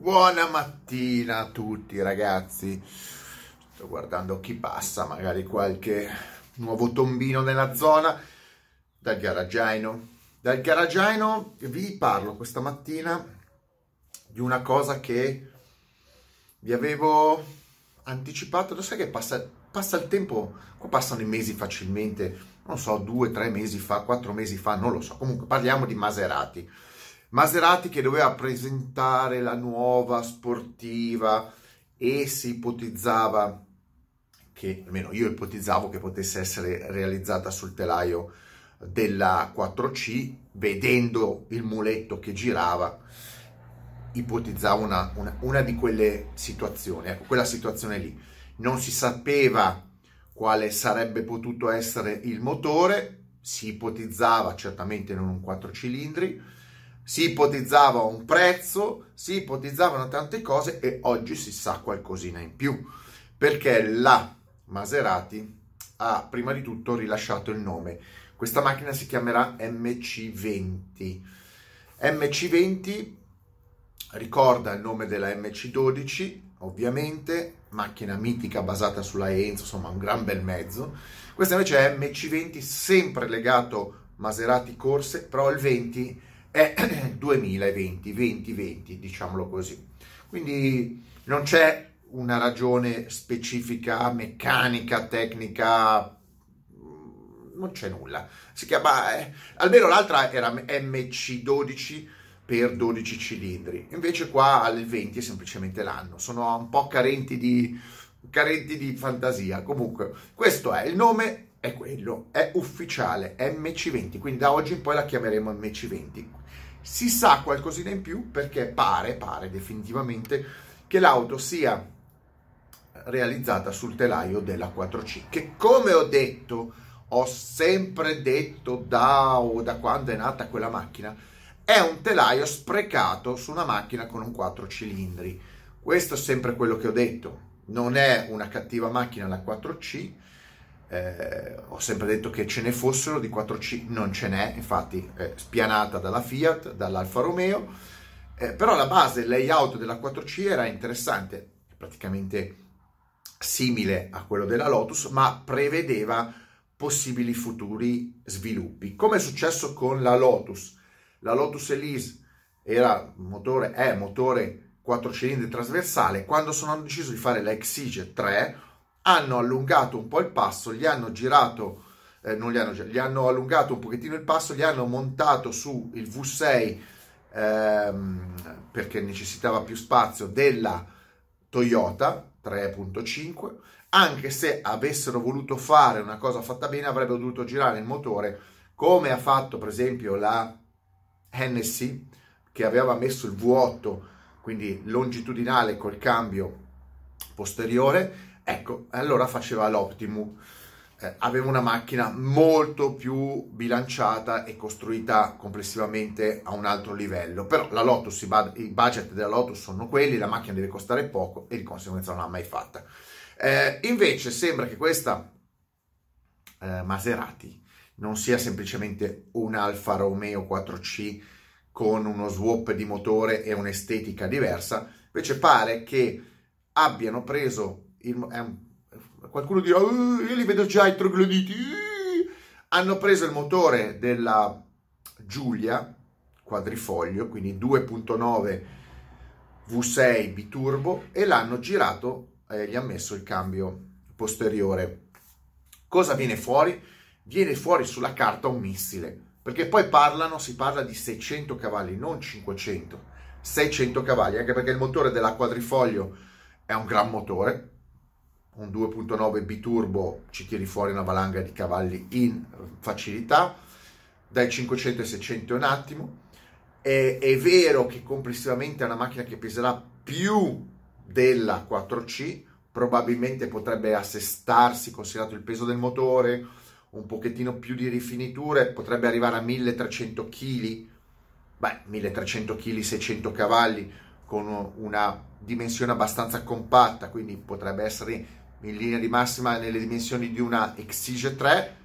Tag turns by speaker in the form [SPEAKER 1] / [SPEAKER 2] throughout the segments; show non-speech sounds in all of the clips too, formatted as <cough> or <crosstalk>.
[SPEAKER 1] Buona mattina a tutti ragazzi. Sto guardando chi passa, magari qualche nuovo tombino nella zona dal garagiaino. Dal garagiaino vi parlo questa mattina di una cosa che vi avevo anticipato. Lo sai che passa, passa il tempo, qua passano i mesi facilmente, non so, due, tre mesi fa, quattro mesi fa, non lo so. Comunque parliamo di Maserati Maserati che doveva presentare la nuova sportiva e si ipotizzava che, almeno io ipotizzavo che potesse essere realizzata sul telaio della 4C, vedendo il muletto che girava, ipotizzavo una, una, una di quelle situazioni, ecco, quella situazione lì. Non si sapeva quale sarebbe potuto essere il motore, si ipotizzava certamente non un 4 cilindri, si ipotizzava un prezzo, si ipotizzavano tante cose e oggi si sa qualcosina in più, perché la Maserati ha prima di tutto rilasciato il nome. Questa macchina si chiamerà MC20. MC20 ricorda il nome della MC12, ovviamente, macchina mitica basata sulla Enzo, insomma un gran bel mezzo. Questa invece è MC20, sempre legato Maserati Corse, però il 20 è 2020, 2020, diciamolo così. Quindi non c'è una ragione specifica, meccanica, tecnica, non c'è nulla. Si chiama, eh, almeno l'altra era MC12 per 12 cilindri, invece qua al 20 è semplicemente l'anno, sono un po' carenti di, carenti di fantasia. Comunque, questo è il nome, è quello, è ufficiale, MC20, quindi da oggi in poi la chiameremo MC20. Si sa qualcosina in più perché pare, pare definitivamente che l'auto sia realizzata sul telaio della 4C, che come ho detto, ho sempre detto da, o da quando è nata quella macchina, è un telaio sprecato su una macchina con un 4 cilindri. Questo è sempre quello che ho detto. Non è una cattiva macchina la 4C, eh, ho sempre detto che ce ne fossero di 4C, non ce n'è, infatti è spianata dalla Fiat, dall'Alfa Romeo, eh, però la base, il layout della 4C era interessante, praticamente simile a quello della Lotus, ma prevedeva possibili futuri sviluppi, come è successo con la Lotus. La Lotus Elise era motore, è motore 4 cilindri trasversale, quando sono deciso di fare la Exige 3 hanno allungato un po' il passo, gli hanno girato, eh, non gli hanno, gli hanno allungato un pochettino il passo, gli hanno montato su il V6 ehm, perché necessitava più spazio della Toyota 3.5, anche se avessero voluto fare una cosa fatta bene avrebbero dovuto girare il motore come ha fatto per esempio la Hennessy che aveva messo il V8 quindi longitudinale col cambio posteriore Ecco, allora faceva l'Optimum. Eh, aveva una macchina molto più bilanciata e costruita complessivamente a un altro livello. Però la Lotus, i budget della Lotus sono quelli, la macchina deve costare poco e di conseguenza non l'ha mai fatta. Eh, invece sembra che questa eh, Maserati non sia semplicemente un Alfa Romeo 4C con uno swap di motore e un'estetica diversa, invece pare che abbiano preso il, un, qualcuno dirà, uh, io li vedo già i trogloditi, hanno preso il motore della Giulia quadrifoglio, quindi 2.9 V6 biturbo e l'hanno girato e eh, gli ha messo il cambio posteriore. Cosa viene fuori? Viene fuori sulla carta un missile, perché poi parlano, si parla di 600 cavalli, non 500, 600 cavalli, anche perché il motore della quadrifoglio è un gran motore, un 2.9 biturbo ci tiri fuori una valanga di cavalli in facilità, dai 500 ai 600 un attimo. È, è vero che complessivamente è una macchina che peserà più della 4C, probabilmente potrebbe assestarsi, considerato il peso del motore, un pochettino più di rifiniture, potrebbe arrivare a 1300 kg, beh, 1300 kg, 600 cavalli, con una dimensione abbastanza compatta, quindi potrebbe essere in linea di massima nelle dimensioni di una Exige 3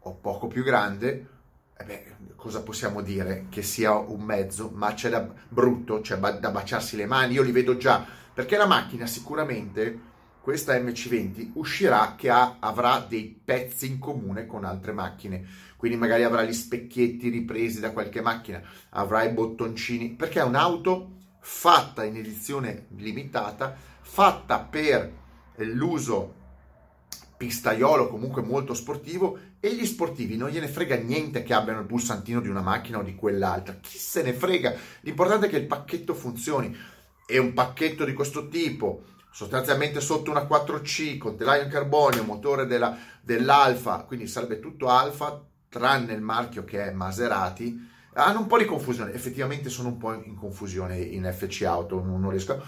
[SPEAKER 1] o poco più grande, eh beh, cosa possiamo dire? Che sia un mezzo, ma c'è da brutto, c'è da baciarsi le mani, io li vedo già, perché la macchina sicuramente, questa MC20, uscirà che ha, avrà dei pezzi in comune con altre macchine, quindi magari avrà gli specchietti ripresi da qualche macchina, avrà i bottoncini, perché è un'auto fatta in edizione limitata, fatta per l'uso pistaiolo comunque molto sportivo e gli sportivi non gliene frega niente che abbiano il pulsantino di una macchina o di quell'altra, chi se ne frega, l'importante è che il pacchetto funzioni. E un pacchetto di questo tipo sostanzialmente sotto una 4C con telaio in carbonio, motore della, dell'Alfa, quindi sarebbe tutto Alfa tranne il marchio che è Maserati, hanno un po' di confusione, effettivamente sono un po' in confusione in FC Auto, non, riesco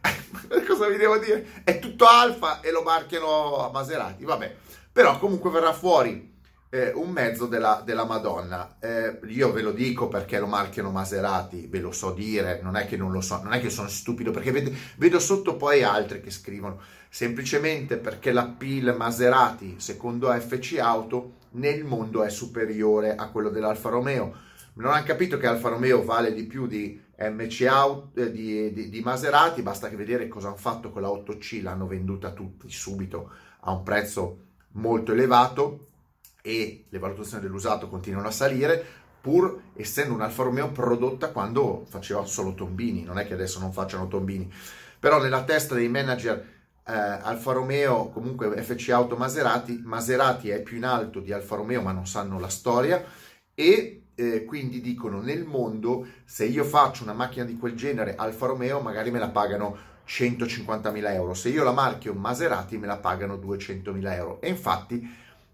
[SPEAKER 1] <laughs> cosa vi devo dire? È tutto alfa e lo marchiano a Maserati, vabbè. Però comunque verrà fuori eh, un mezzo della, della Madonna. Eh, io ve lo dico perché lo marchiano Maserati, ve lo so dire, non è che non lo so, non è che sono stupido, perché vedo, vedo sotto poi altri che scrivono, semplicemente perché la PIL Maserati, secondo FC Auto, nel mondo è superiore a quello dell'Alfa Romeo. Non hanno capito che Alfa Romeo vale di più di MC Out, eh, di, di, di, Maserati, basta che vedere cosa hanno fatto con la 8C, l'hanno venduta tutti subito a un prezzo molto elevato e le valutazioni dell'usato continuano a salire, pur essendo un Alfa Romeo prodotta quando faceva solo tombini, non è che adesso non facciano tombini, però nella testa dei manager eh, Alfa Romeo, comunque FC Auto Maserati, Maserati è più in alto di Alfa Romeo ma non sanno la storia e eh, quindi dicono nel mondo se io faccio una macchina di quel genere Alfa Romeo magari me la pagano 150.000 euro, se io la marchio Maserati me la pagano 200.000 euro. E infatti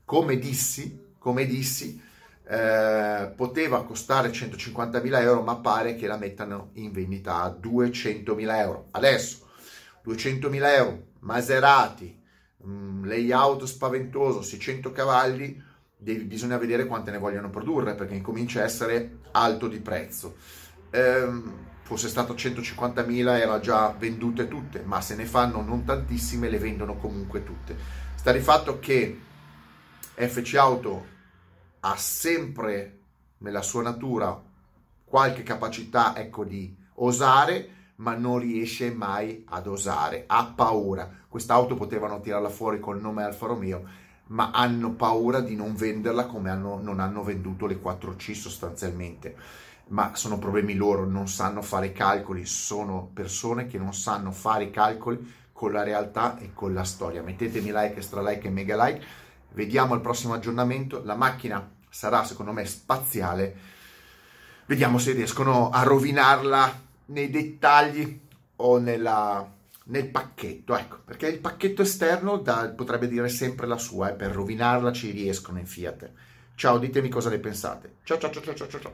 [SPEAKER 1] come dissi, come dissi eh, poteva costare 150.000 euro ma pare che la mettano in vendita a 200.000 euro. Adesso 200.000 euro Maserati mh, mm, layout spaventoso 600 cavalli devi, bisogna vedere quante ne vogliono produrre perché incomincia a essere alto di prezzo. Ehm, fosse stato 150.000 era già vendute tutte, ma se ne fanno non tantissime le vendono comunque tutte. Sta di fatto che FC Auto ha sempre nella sua natura qualche capacità ecco, di osare, ma non riesce mai ad osare, ha paura. Quest'auto potevano tirarla fuori col nome Alfa Romeo ma hanno paura di non venderla come hanno, non hanno venduto le 4C sostanzialmente. Ma sono problemi loro, non sanno fare calcoli, sono persone che non sanno fare calcoli con la realtà e con la storia. Mettetemi like, extra like e mega like. Vediamo al prossimo aggiornamento. La macchina sarà secondo me spaziale. Vediamo se riescono a rovinarla nei dettagli o nella nel pacchetto, ecco, perché il pacchetto esterno da, potrebbe dire sempre la sua, eh, per rovinarla ci riescono in Fiat. Ciao, ditemi cosa ne pensate. Ciao ciao ciao ciao ciao ciao.